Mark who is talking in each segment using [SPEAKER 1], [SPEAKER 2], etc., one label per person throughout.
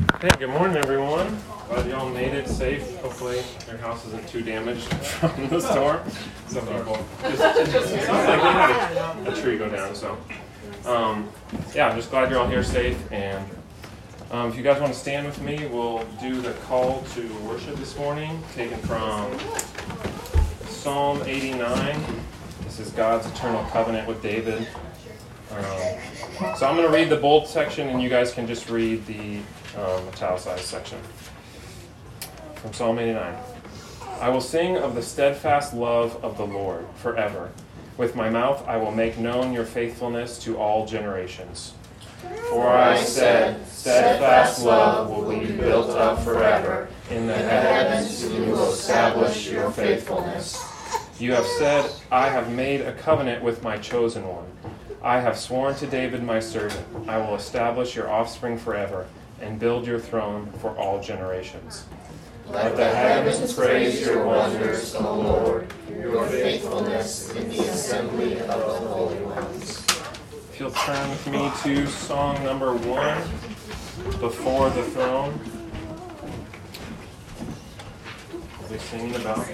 [SPEAKER 1] Hey, good morning, everyone. Glad you all made it safe. Hopefully, your house isn't too damaged from the storm. Some people just, it sounds like we had a, a tree go down. So, um, yeah, I'm just glad you're all here safe. And um, if you guys want to stand with me, we'll do the call to worship this morning, taken from Psalm 89. This is God's eternal covenant with David. Um, so I'm going to read the bold section, and you guys can just read the um, italicized section from Psalm 89. I will sing of the steadfast love of the Lord forever. With my mouth I will make known your faithfulness to all generations. For I said, steadfast love will be built up forever. In the heavens you will establish your faithfulness. You have said, I have made a covenant with my chosen one. I have sworn to David my servant, I will establish your offspring forever and build your throne for all generations.
[SPEAKER 2] Let the heavens praise your wonders, O Lord, your faithfulness in the assembly of the holy ones.
[SPEAKER 1] If you'll turn with me to song number one, Before the Throne. We'll be singing about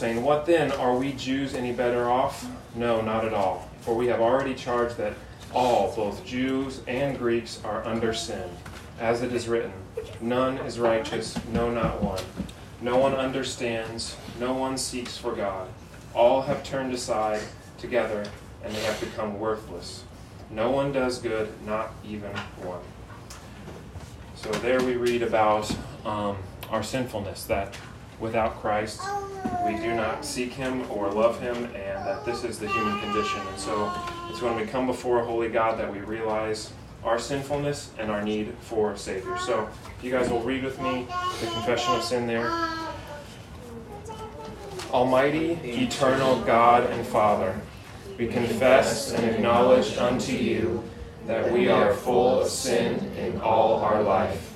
[SPEAKER 1] saying, What then? Are we Jews any better off? No, not at all. For we have already charged that all, both Jews and Greeks, are under sin. As it is written, None is righteous, no, not one. No one understands, no one seeks for God. All have turned aside together, and they have become worthless. No one does good, not even one. So there we read about um, our sinfulness, that without Christ. We do not seek Him or love Him, and that this is the human condition. And so it's when we come before a holy God that we realize our sinfulness and our need for a Savior. So you guys will read with me the confession of sin there. Almighty, eternal God and Father, we confess and acknowledge unto you that we are full of sin in all our life.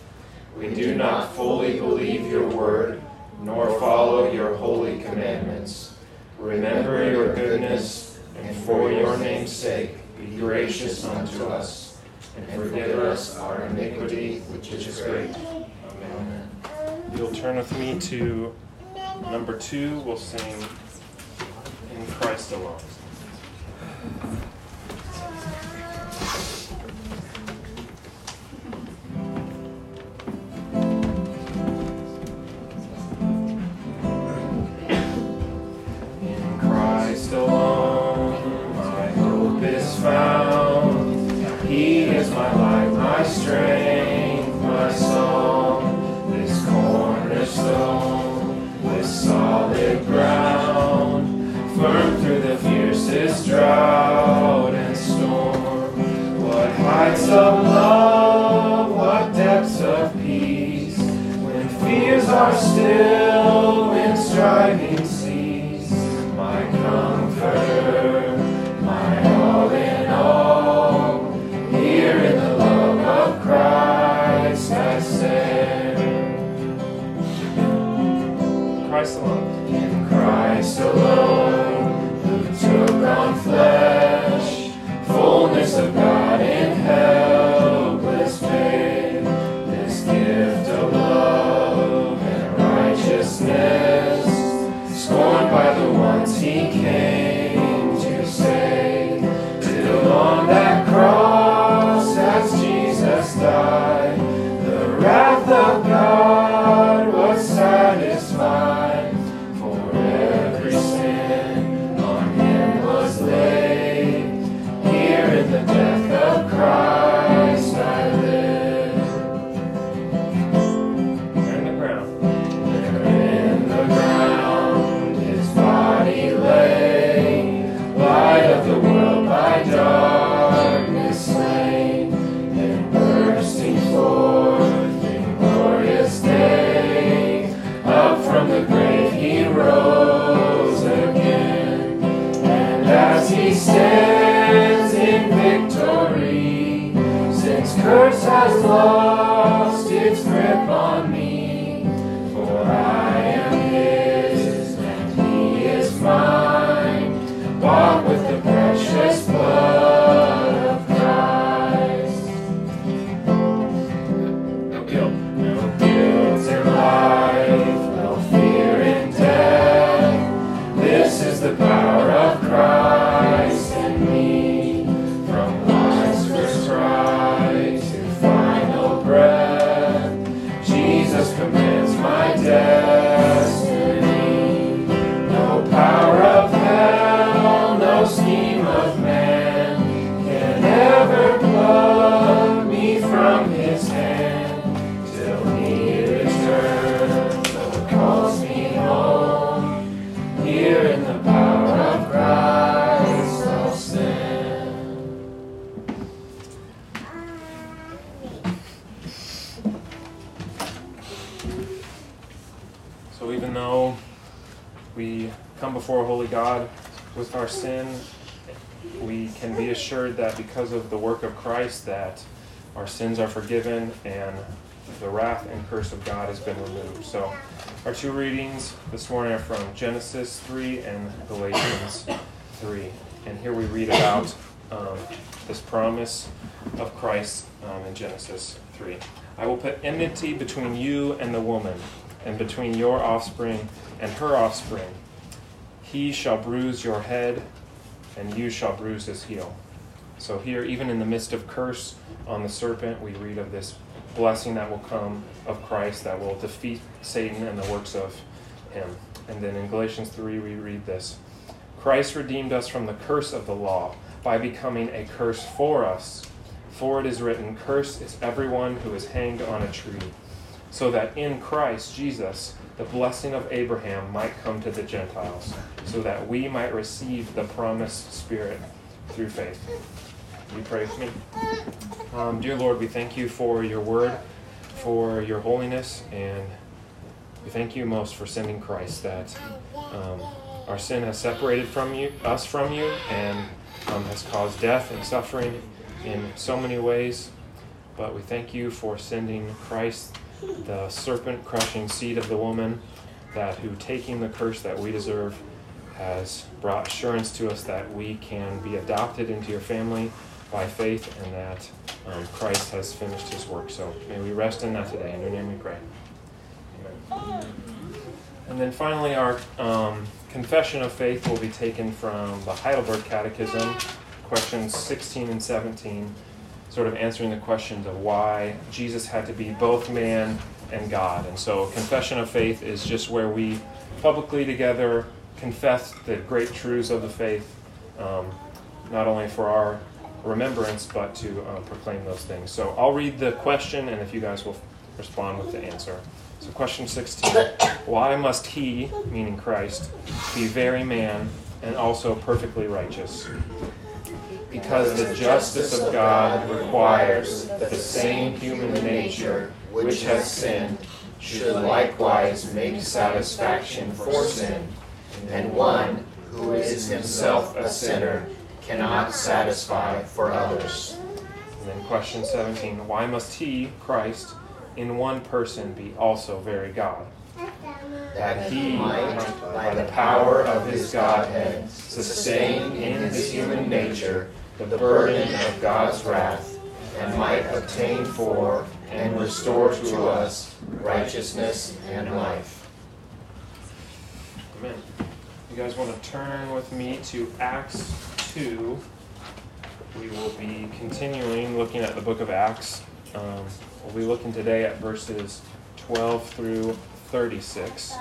[SPEAKER 1] We do not fully believe your word, nor follow your holy commandments. Remember your goodness, and for your name's sake, be gracious unto us, and forgive us our iniquity, which is great. Amen. You'll turn with me to number two. We'll sing In Christ Alone. Christ that our sins are forgiven and the wrath and curse of God has been removed. So our two readings this morning are from Genesis 3 and Galatians 3. And here we read about um, this promise of Christ um, in Genesis 3. I will put enmity between you and the woman, and between your offspring and her offspring. He shall bruise your head, and you shall bruise his heel. So, here, even in the midst of curse on the serpent, we read of this blessing that will come of Christ that will defeat Satan and the works of him. And then in Galatians 3, we read this Christ redeemed us from the curse of the law by becoming a curse for us. For it is written, Cursed is everyone who is hanged on a tree, so that in Christ Jesus the blessing of Abraham might come to the Gentiles, so that we might receive the promised Spirit through faith. You pray with me. Um, dear Lord, we thank you for your word, for your holiness, and we thank you most for sending Christ, that um, our sin has separated from you, us from you, and um, has caused death and suffering in so many ways. But we thank you for sending Christ, the serpent crushing seed of the woman, that who taking the curse that we deserve has brought assurance to us that we can be adopted into your family by faith and that um, Christ has finished his work. So may we rest in that today. In your name we pray. Amen. And then finally, our um, confession of faith will be taken from the Heidelberg Catechism, questions 16 and 17, sort of answering the questions of why Jesus had to be both man and God. And so, confession of faith is just where we publicly together confess the great truths of the faith, um, not only for our remembrance, but to uh, proclaim those things. So, I'll read the question, and if you guys will respond with the answer. So, question 16 Why must he, meaning Christ, be very man and also perfectly righteous? Because the justice of God requires that the same human nature which has sinned should likewise make satisfaction for sin, and one who is himself a sinner cannot satisfy for others. And then question 17 Why must he, Christ, in one person be also very God. That he might, by the power of his Godhead, sustain in his human nature the burden of God's wrath, and might obtain for and restore to us righteousness and life. Amen. You guys want to turn with me to Acts 2. We will be continuing looking at the book of Acts. Um, We'll be looking today at verses 12 through 36.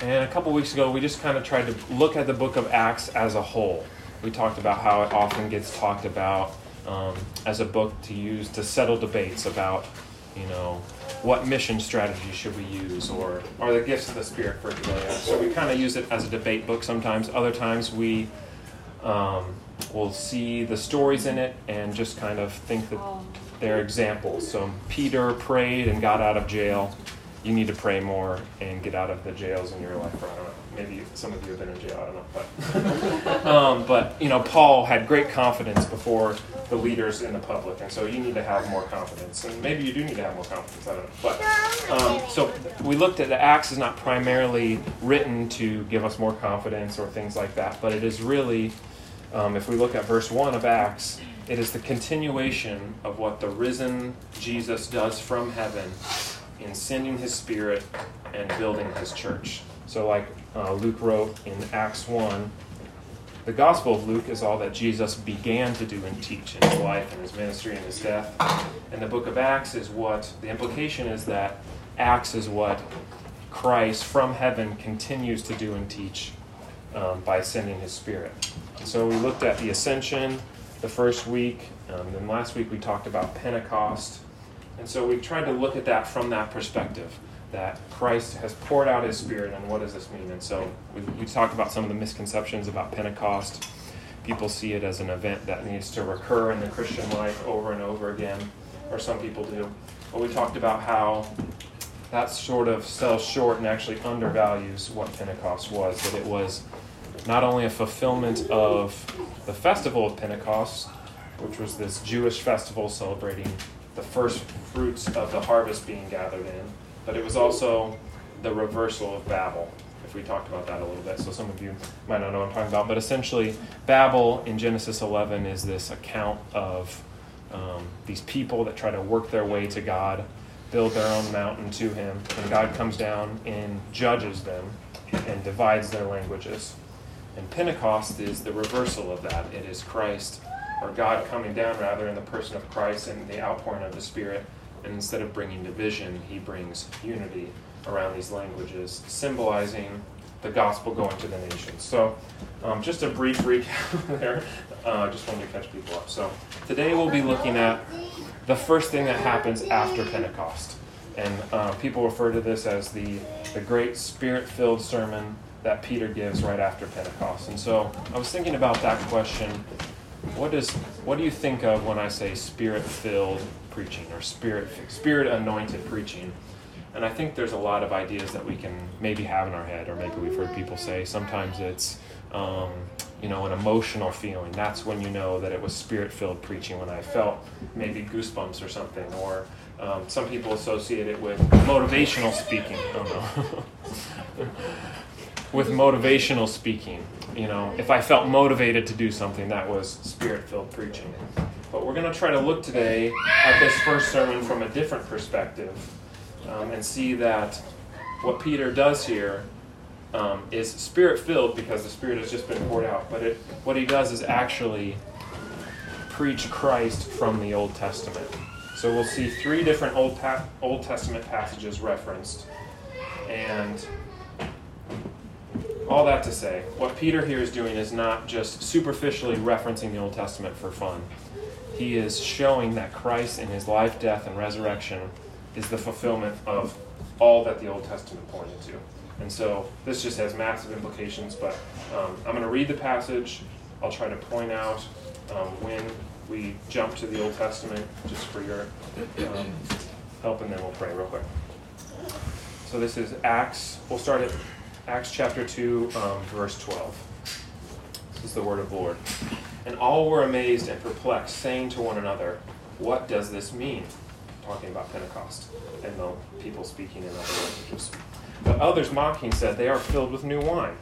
[SPEAKER 1] And a couple weeks ago, we just kind of tried to look at the book of Acts as a whole. We talked about how it often gets talked about um, as a book to use to settle debates about, you know, what mission strategy should we use or are the gifts of the Spirit for today. So we kind of use it as a debate book sometimes. Other times we um, will see the stories in it and just kind of think that they're examples. So Peter prayed and got out of jail. You need to pray more and get out of the jails in your life. Or I don't know. Maybe some of you have been in jail. I don't know. But, um, but you know, Paul had great confidence before the leaders in the public, and so you need to have more confidence. And maybe you do need to have more confidence. I don't know. But um, so we looked at the Acts is not primarily written to give us more confidence or things like that, but it is really, um, if we look at verse one of Acts it is the continuation of what the risen Jesus does from heaven in sending his spirit and building his church. So, like uh, Luke wrote in Acts 1, the Gospel of Luke is all that Jesus began to do and teach in his life and his ministry and his death. And the book of Acts is what the implication is that Acts is what Christ from heaven continues to do and teach um, by sending his spirit. And so we looked at the ascension, the first week. Um, then last week we talked about Pentecost. And so we tried to look at that from that perspective that Christ has poured out his Spirit, and what does this mean? And so we, we talked about some of the misconceptions about Pentecost. People see it as an event that needs to recur in the Christian life over and over again, or some people do. But we talked about how that sort of sells short and actually undervalues what Pentecost was, that it was not only a fulfillment of the festival of Pentecost, which was this Jewish festival celebrating the first fruits of the harvest being gathered in, but it was also the reversal of Babel. If we talked about that a little bit, so some of you might not know what I'm talking about, but essentially, Babel in Genesis 11 is this account of um, these people that try to work their way to God, build their own mountain to Him, and God comes down and judges them and divides their languages. And Pentecost is the reversal of that. It is Christ, or God coming down rather in the person of Christ and the outpouring of the Spirit. And instead of bringing division, he brings unity around these languages, symbolizing the gospel going to the nations. So, um, just a brief recap there. Uh, just wanted to catch people up. So, today we'll be looking at the first thing that happens after Pentecost. And uh, people refer to this as the, the great spirit filled sermon that Peter gives right after Pentecost. And so I was thinking about that question. What does what do you think of when I say spirit filled preaching or spirit spirit anointed preaching? And I think there's a lot of ideas that we can maybe have in our head, or maybe we've heard people say. Sometimes it's um, you know an emotional feeling. That's when you know that it was spirit filled preaching. When I felt maybe goosebumps or something, or um, some people associate it with motivational speaking. I don't no. with motivational speaking. You know, if I felt motivated to do something, that was spirit filled preaching. But we're going to try to look today at this first sermon from a different perspective um, and see that what Peter does here um, is spirit filled because the Spirit has just been poured out. But it, what he does is actually preach Christ from the Old Testament. So we'll see three different Old, pa- Old Testament passages referenced. And all that to say, what Peter here is doing is not just superficially referencing the Old Testament for fun. He is showing that Christ in his life, death, and resurrection is the fulfillment of all that the Old Testament pointed to. And so this just has massive implications, but um, I'm going to read the passage. I'll try to point out um, when we jump to the Old Testament, just for your um, help, and then we'll pray real quick. So this is Acts. We'll start at Acts chapter 2, um, verse 12. This is the word of the Lord. And all were amazed and perplexed, saying to one another, What does this mean? Talking about Pentecost and the people speaking in other languages. But others mocking said, They are filled with new wine.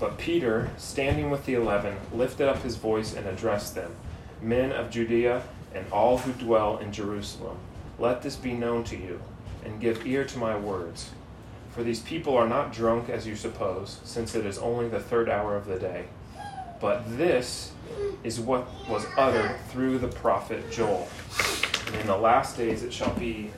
[SPEAKER 1] But Peter, standing with the eleven, lifted up his voice and addressed them Men of Judea and all who dwell in Jerusalem, let this be known to you, and give ear to my words. For these people are not drunk as you suppose, since it is only the third hour of the day. But this is what was uttered through the prophet Joel. And in the last days it shall be,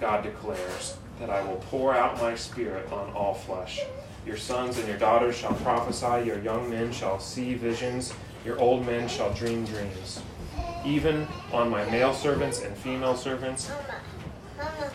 [SPEAKER 1] God declares, that I will pour out my spirit on all flesh. Your sons and your daughters shall prophesy, your young men shall see visions, your old men shall dream dreams. Even on my male servants and female servants,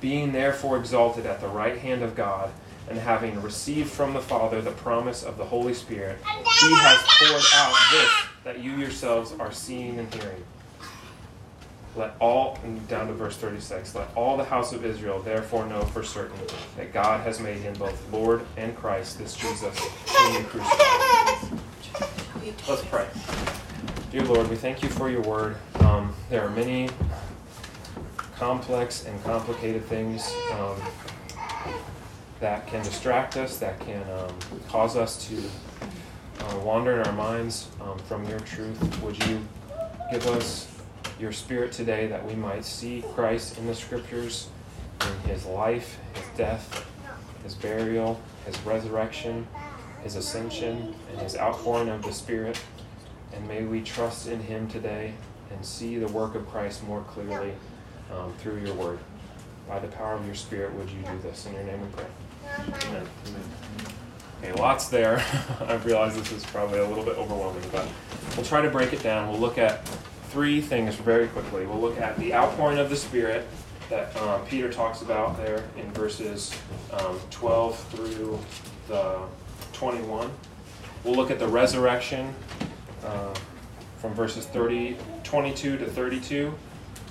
[SPEAKER 1] Being therefore exalted at the right hand of God, and having received from the Father the promise of the Holy Spirit, he has poured out this that you yourselves are seeing and hearing. Let all, down to verse 36, let all the house of Israel therefore know for certain that God has made him both Lord and Christ, this Jesus, whom you crucified. Let's pray. Dear Lord, we thank you for your word. Um, there are many complex and complicated things um, that can distract us, that can um, cause us to uh, wander in our minds um, from your truth. Would you give us your spirit today that we might see Christ in the scriptures, in his life, his death, his burial, his resurrection, his ascension, and his outpouring of the Spirit. And may we trust in him today and see the work of Christ more clearly um, through your word. By the power of your Spirit, would you do this? In your name we pray. Amen. Okay, lots there. I realize this is probably a little bit overwhelming, but we'll try to break it down. We'll look at three things very quickly. We'll look at the outpouring of the Spirit that um, Peter talks about there in verses um, 12 through the 21. We'll look at the resurrection uh, from verses 30, 22 to 32,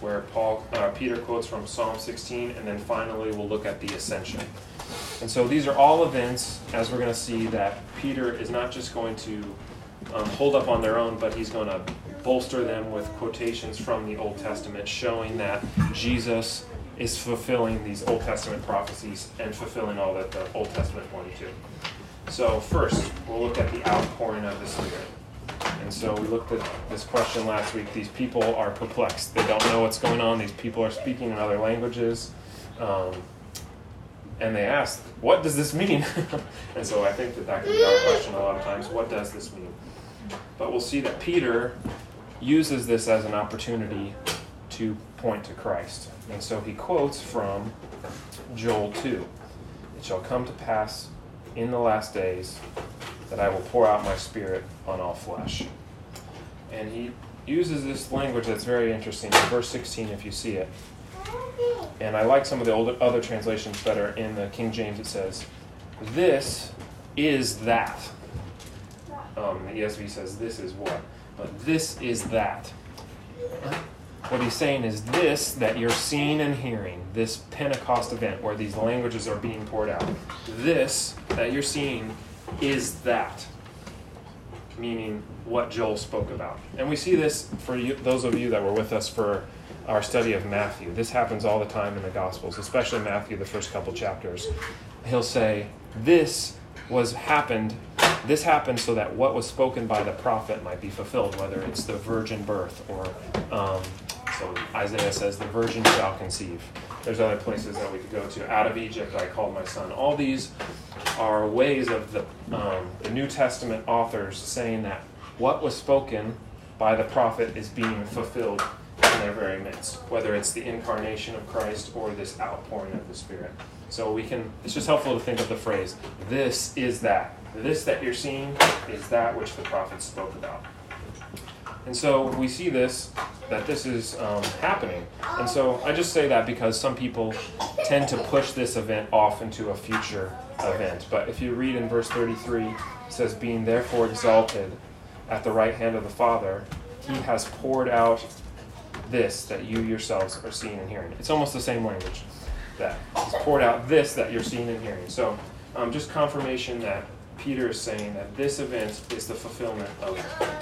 [SPEAKER 1] where Paul, uh, Peter quotes from Psalm 16, and then finally we'll look at the ascension. And so these are all events, as we're going to see, that Peter is not just going to um, hold up on their own, but he's going to bolster them with quotations from the Old Testament, showing that Jesus is fulfilling these Old Testament prophecies and fulfilling all that the Old Testament pointed to. So, first, we'll look at the outpouring of the Spirit. And so we looked at this question last week. These people are perplexed. They don't know what's going on. These people are speaking in other languages. Um, and they ask, What does this mean? and so I think that that can be our question a lot of times. What does this mean? But we'll see that Peter uses this as an opportunity to point to Christ. And so he quotes from Joel 2 It shall come to pass in the last days that I will pour out my spirit on all flesh. And he uses this language that's very interesting in verse 16, if you see it. And I like some of the older, other translations better. In the King James, it says, This is that. Um, the ESV says, This is what? But this is that. What he's saying is this that you're seeing and hearing, this Pentecost event where these languages are being poured out, this that you're seeing is that. Meaning what Joel spoke about. And we see this for you, those of you that were with us for our study of Matthew. This happens all the time in the Gospels, especially Matthew, the first couple chapters. He'll say, This was happened, this happened so that what was spoken by the prophet might be fulfilled, whether it's the virgin birth or, um, so Isaiah says, the virgin shall conceive. There's other places that we could go to. Out of Egypt I called my son. All these are ways of the, um, the New Testament authors saying that what was spoken by the prophet is being fulfilled in their very midst, whether it's the incarnation of Christ or this outpouring of the Spirit. So we can, it's just helpful to think of the phrase, this is that. This that you're seeing is that which the prophets spoke about. And so we see this, that this is um, happening. And so I just say that because some people tend to push this event off into a future event. But if you read in verse 33, it says, Being therefore exalted at the right hand of the Father, he has poured out this that you yourselves are seeing and hearing. It's almost the same language. That he's poured out this that you're seeing and hearing. So um, just confirmation that Peter is saying that this event is the fulfillment of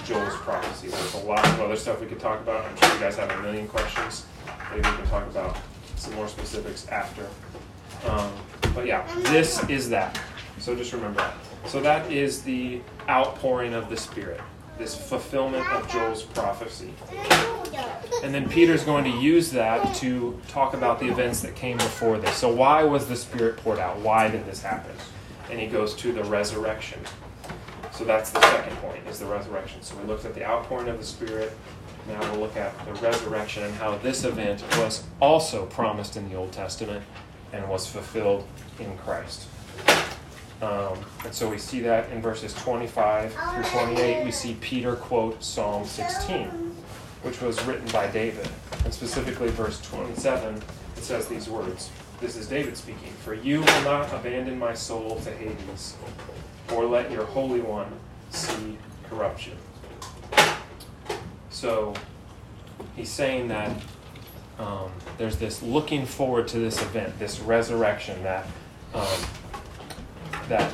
[SPEAKER 1] Joel's prophecy. There's a lot of other stuff we could talk about. I'm sure you guys have a million questions. Maybe we can talk about some more specifics after. Um, but yeah, this is that. So just remember that. So that is the outpouring of the Spirit, this fulfillment of Joel's prophecy. And then Peter's going to use that to talk about the events that came before this. So, why was the Spirit poured out? Why did this happen? And he goes to the resurrection. So, that's the second point, is the resurrection. So, we looked at the outpouring of the Spirit. Now we'll look at the resurrection and how this event was also promised in the Old Testament and was fulfilled in Christ. Um, and so we see that in verses 25 through 28. We see Peter quote Psalm 16, which was written by David. And specifically, verse 27, it says these words This is David speaking For you will not abandon my soul to Hades, or let your Holy One see corruption. So he's saying that um, there's this looking forward to this event, this resurrection, that um, that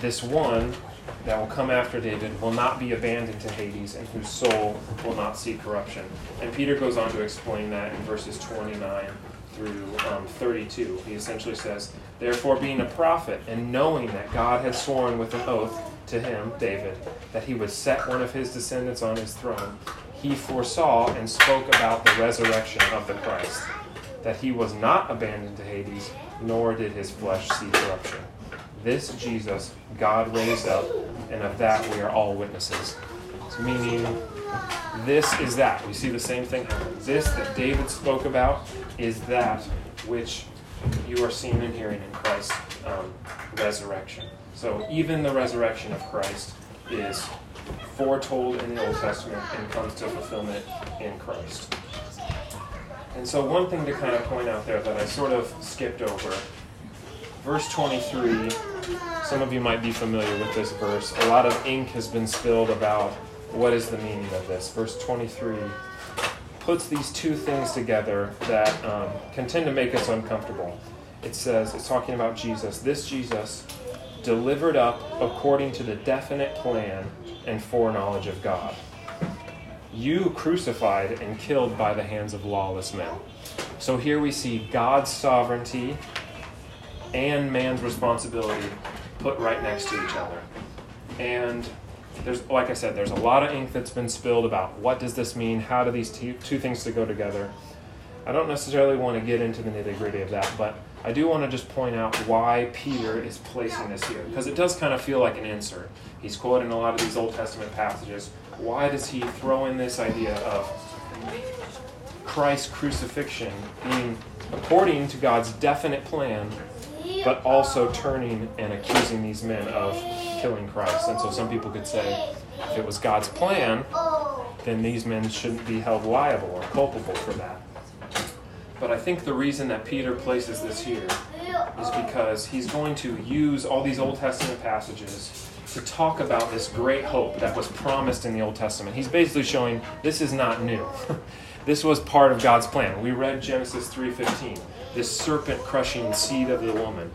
[SPEAKER 1] this one that will come after David will not be abandoned to Hades, and whose soul will not see corruption. And Peter goes on to explain that in verses 29 through um, 32. He essentially says, Therefore, being a prophet, and knowing that God had sworn with an oath to him, David, that he would set one of his descendants on his throne, he foresaw and spoke about the resurrection of the Christ, that he was not abandoned to Hades, nor did his flesh see corruption. This Jesus God raised up, and of that we are all witnesses. Meaning, this is that. We see the same thing. This that David spoke about is that which you are seeing and hearing in Christ's um, resurrection. So even the resurrection of Christ is foretold in the Old Testament and comes to fulfillment in Christ. And so, one thing to kind of point out there that I sort of skipped over verse 23, some of you might be familiar with this verse. A lot of ink has been spilled about what is the meaning of this. Verse 23 puts these two things together that um, can tend to make us uncomfortable. it says, it's talking about Jesus. This Jesus delivered up according to the definite plan and foreknowledge of God. You crucified and killed by the hands of lawless men. So here we see God's sovereignty and man's responsibility put right next to each other. And there's, like I said, there's a lot of ink that's been spilled about what does this mean? How do these two, two things to go together? I don't necessarily want to get into the nitty gritty of that, but I do want to just point out why Peter is placing this here, because it does kind of feel like an insert. He's quoting a lot of these Old Testament passages. Why does he throw in this idea of Christ's crucifixion being according to God's definite plan, but also turning and accusing these men of killing Christ? And so some people could say, if it was God's plan, then these men shouldn't be held liable or culpable for that. But I think the reason that Peter places this here is because he's going to use all these Old Testament passages to talk about this great hope that was promised in the Old Testament. He's basically showing this is not new. this was part of God's plan. We read Genesis 3:15, this serpent crushing seed of the woman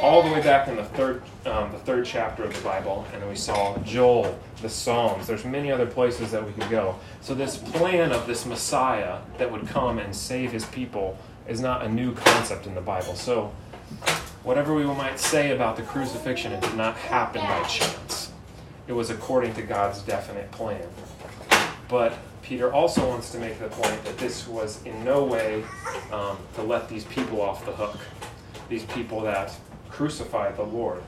[SPEAKER 1] all the way back in the third, um, the third chapter of the Bible, and then we saw Joel, the Psalms. There's many other places that we could go. So this plan of this Messiah that would come and save His people is not a new concept in the Bible. So whatever we might say about the crucifixion, it did not happen by chance. It was according to God's definite plan. But Peter also wants to make the point that this was in no way um, to let these people off the hook. These people that crucified the Lord.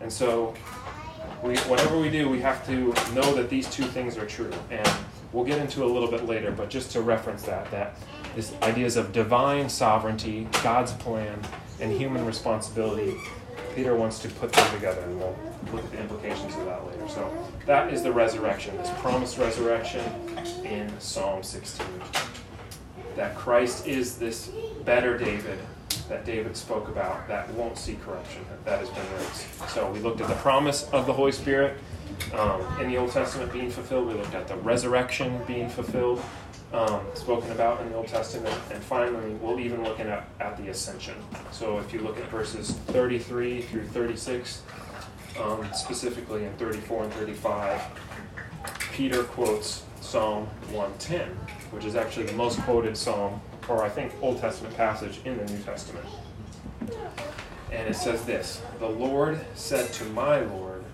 [SPEAKER 1] And so, we, whatever we do, we have to know that these two things are true. And we'll get into a little bit later, but just to reference that, that this ideas of divine sovereignty, God's plan, and human responsibility, Peter wants to put them together, and we'll look at the implications of that later. So that is the resurrection, this promised resurrection in Psalm 16. That Christ is this better David that David spoke about that won't see corruption, that has been raised. So we looked at the promise of the Holy Spirit um, in the Old Testament being fulfilled. We looked at the resurrection being fulfilled, um, spoken about in the Old Testament. And finally, we'll even look at, at the ascension. So if you look at verses 33 through 36, um, specifically in 34 and 35, Peter quotes Psalm 110, which is actually the most quoted psalm or I think Old Testament passage in the New Testament. And it says this The Lord said to my Lord,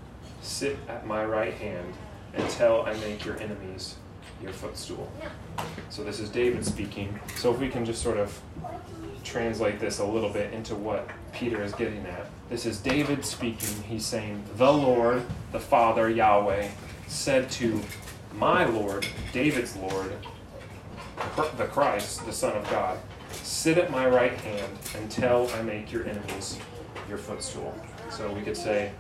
[SPEAKER 1] Sit at my right hand until I make your enemies your footstool. So this is David speaking. So if we can just sort of translate this a little bit into what Peter is getting at. This is David speaking. He's saying, The Lord, the Father, Yahweh, said to my Lord, David's Lord, the Christ, the Son of God, sit at my right hand until I make your enemies your footstool. So we could say,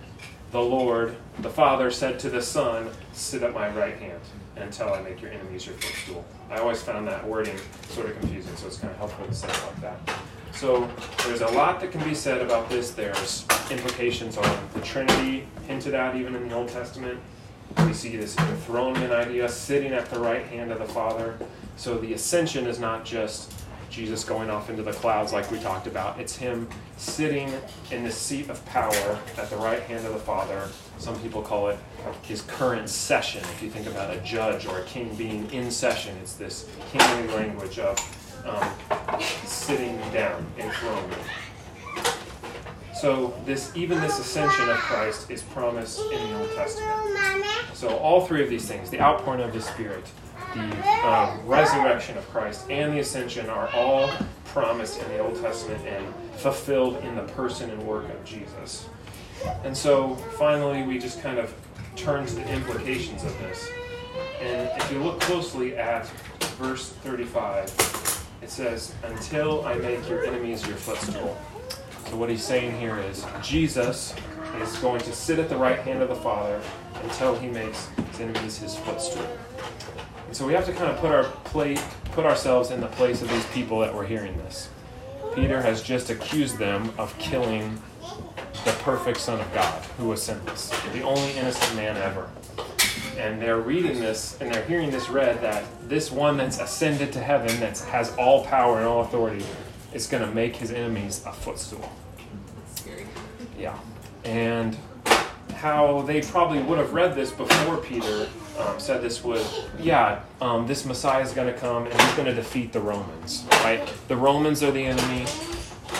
[SPEAKER 1] the Lord, the Father said to the Son, sit at my right hand until I make your enemies your footstool. I always found that wording sort of confusing, so it's kind of helpful to say it like that. So there's a lot that can be said about this. There's implications on the Trinity hinted at even in the Old Testament. We see this enthronement idea, sitting at the right hand of the Father. So the ascension is not just Jesus going off into the clouds like we talked about. It's him sitting in the seat of power at the right hand of the Father. Some people call it his current session. If you think about a judge or a king being in session, it's this kingly language of um, sitting down, enthroned. So this, even this ascension of Christ is promised in the Old Testament. So all three of these things, the outpouring of the Spirit, the um, resurrection of Christ and the ascension are all promised in the Old Testament and fulfilled in the person and work of Jesus. And so finally, we just kind of turn to the implications of this. And if you look closely at verse 35, it says, Until I make your enemies your footstool. So what he's saying here is Jesus is going to sit at the right hand of the Father until he makes his enemies his footstool. And so we have to kind of put our plate, put ourselves in the place of these people that were hearing this. Peter has just accused them of killing the perfect Son of God who was sinless, the only innocent man ever. And they're reading this and they're hearing this read that this one that's ascended to heaven, that has all power and all authority, is going to make his enemies a footstool. Yeah. And how they probably would have read this before Peter um, said this would, yeah, um, this Messiah is going to come and he's going to defeat the Romans, right? The Romans are the enemy.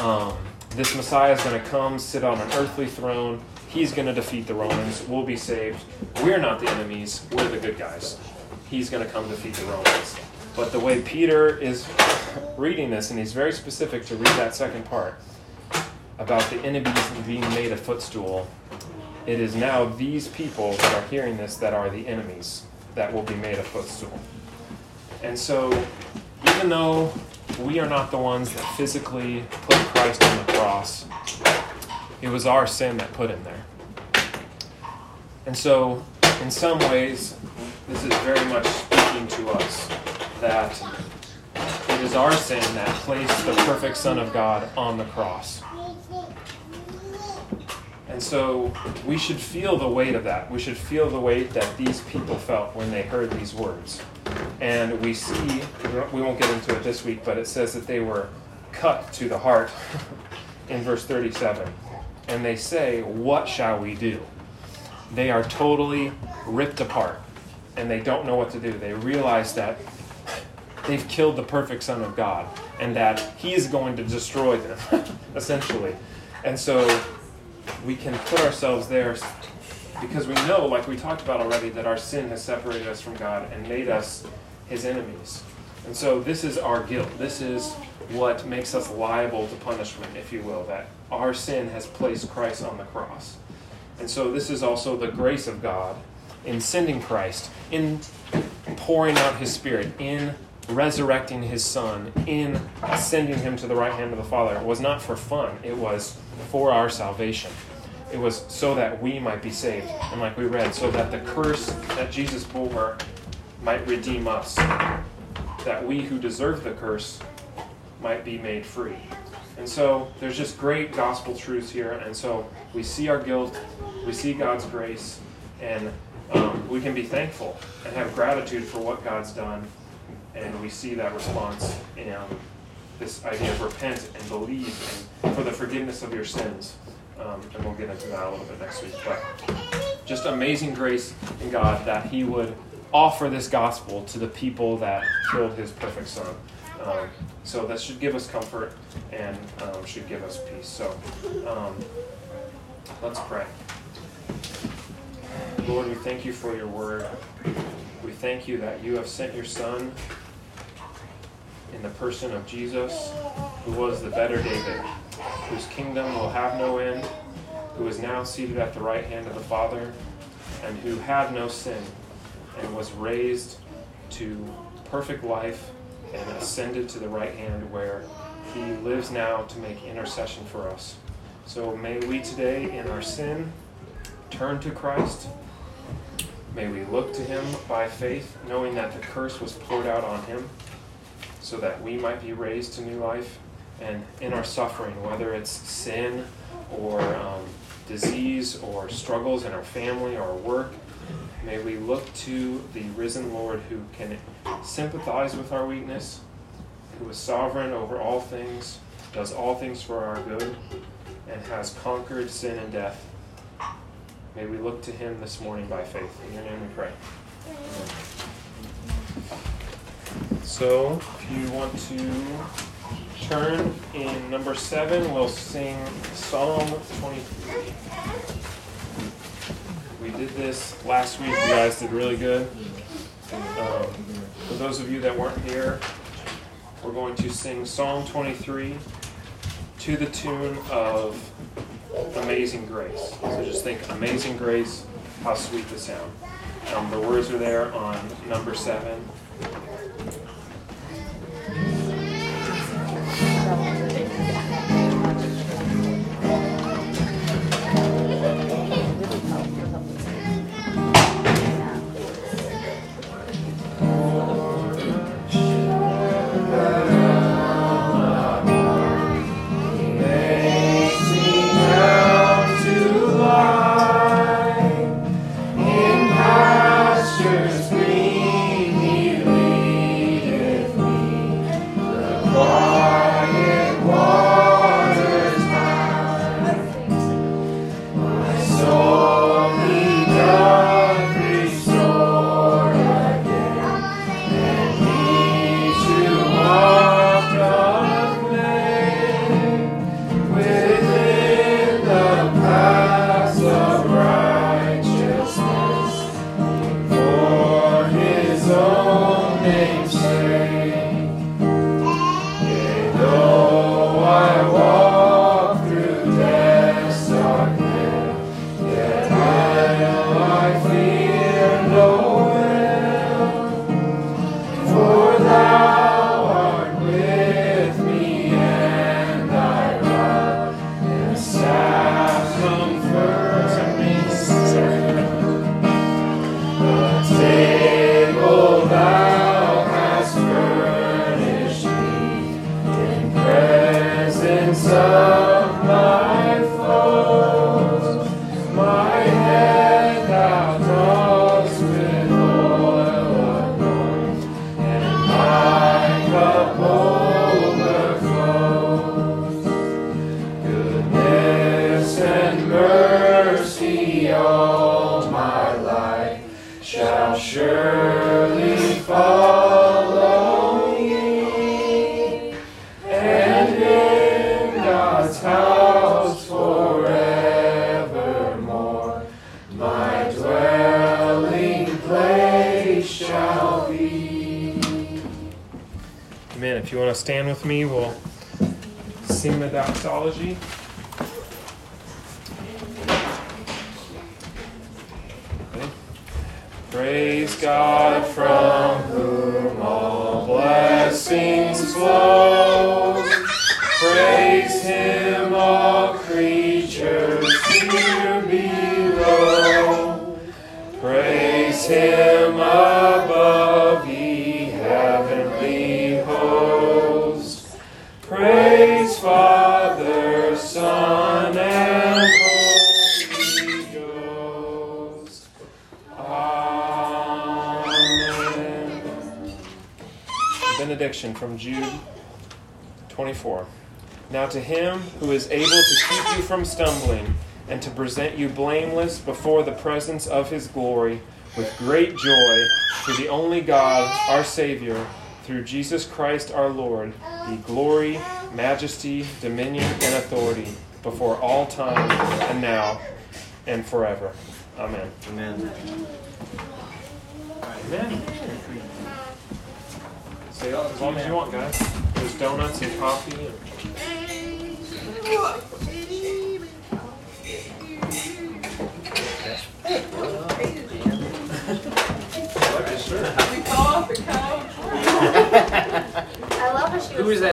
[SPEAKER 1] Um, this Messiah is going to come, sit on an earthly throne. He's going to defeat the Romans. We'll be saved. We're not the enemies. We're the good guys. He's going to come defeat the Romans. But the way Peter is reading this, and he's very specific to read that second part about the enemies being made a footstool, it is now these people that are hearing this that are the enemies that will be made a footstool. And so, even though we are not the ones that physically put Christ on the cross, it was our sin that put him there. And so, in some ways, this is very much speaking to us that it is our sin that placed the perfect Son of God on the cross. And so we should feel the weight of that. We should feel the weight that these people felt when they heard these words. And we see, we won't get into it this week, but it says that they were cut to the heart in verse 37. And they say, What shall we do? They are totally ripped apart and they don't know what to do. They realize that they've killed the perfect Son of God and that He is going to destroy them, essentially. And so we can put ourselves there because we know, like we talked about already, that our sin has separated us from God and made us his enemies. And so this is our guilt. This is what makes us liable to punishment, if you will, that our sin has placed Christ on the cross. And so this is also the grace of God in sending Christ, in pouring out his Spirit, in resurrecting his Son, in sending him to the right hand of the Father. It was not for fun, it was for our salvation. It was so that we might be saved. And like we read, so that the curse that Jesus bore might redeem us. That we who deserve the curse might be made free. And so there's just great gospel truths here. And so we see our guilt, we see God's grace, and um, we can be thankful and have gratitude for what God's done. And we see that response in this idea of repent and believe and for the forgiveness of your sins. Um, and we'll get into that a little bit next week. But just amazing grace in God that He would offer this gospel to the people that killed His perfect Son. Um, so that should give us comfort and um, should give us peace. So um, let's pray. Lord, we thank you for your word. We thank you that you have sent your Son in the person of Jesus, who was the better David whose kingdom will have no end, who is now seated at the right hand of the Father, and who had no sin, and was raised to perfect life and ascended to the right hand where he lives now to make intercession for us. So may we today in our sin turn to Christ. May we look to him by faith, knowing that the curse was poured out on him so that we might be raised to new life and in our suffering, whether it's sin or um, disease or struggles in our family or work, may we look to the risen Lord who can sympathize with our weakness, who is sovereign over all things, does all things for our good, and has conquered sin and death. May we look to him this morning by faith. In your name we pray. So, if you want to turn in number seven, we'll sing Psalm 23. We did this last week. You guys did really good. Um, for those of you that weren't here, we're going to sing Psalm 23 to the tune of Amazing Grace. So just think Amazing Grace, how sweet the sound. Um, the words are there on number seven. Benediction from Jude 24. Now to him who is able to keep you from stumbling and to present you blameless before the presence of his glory with great joy, to the only God, our Savior, through Jesus Christ our Lord, be glory, majesty, dominion, and authority before all time and now and forever. Amen.
[SPEAKER 3] Amen.
[SPEAKER 1] Amen. Stay up as long as you want, guys. There's donuts and coffee. And
[SPEAKER 4] We call off the couch.
[SPEAKER 5] I love how she was
[SPEAKER 3] is that?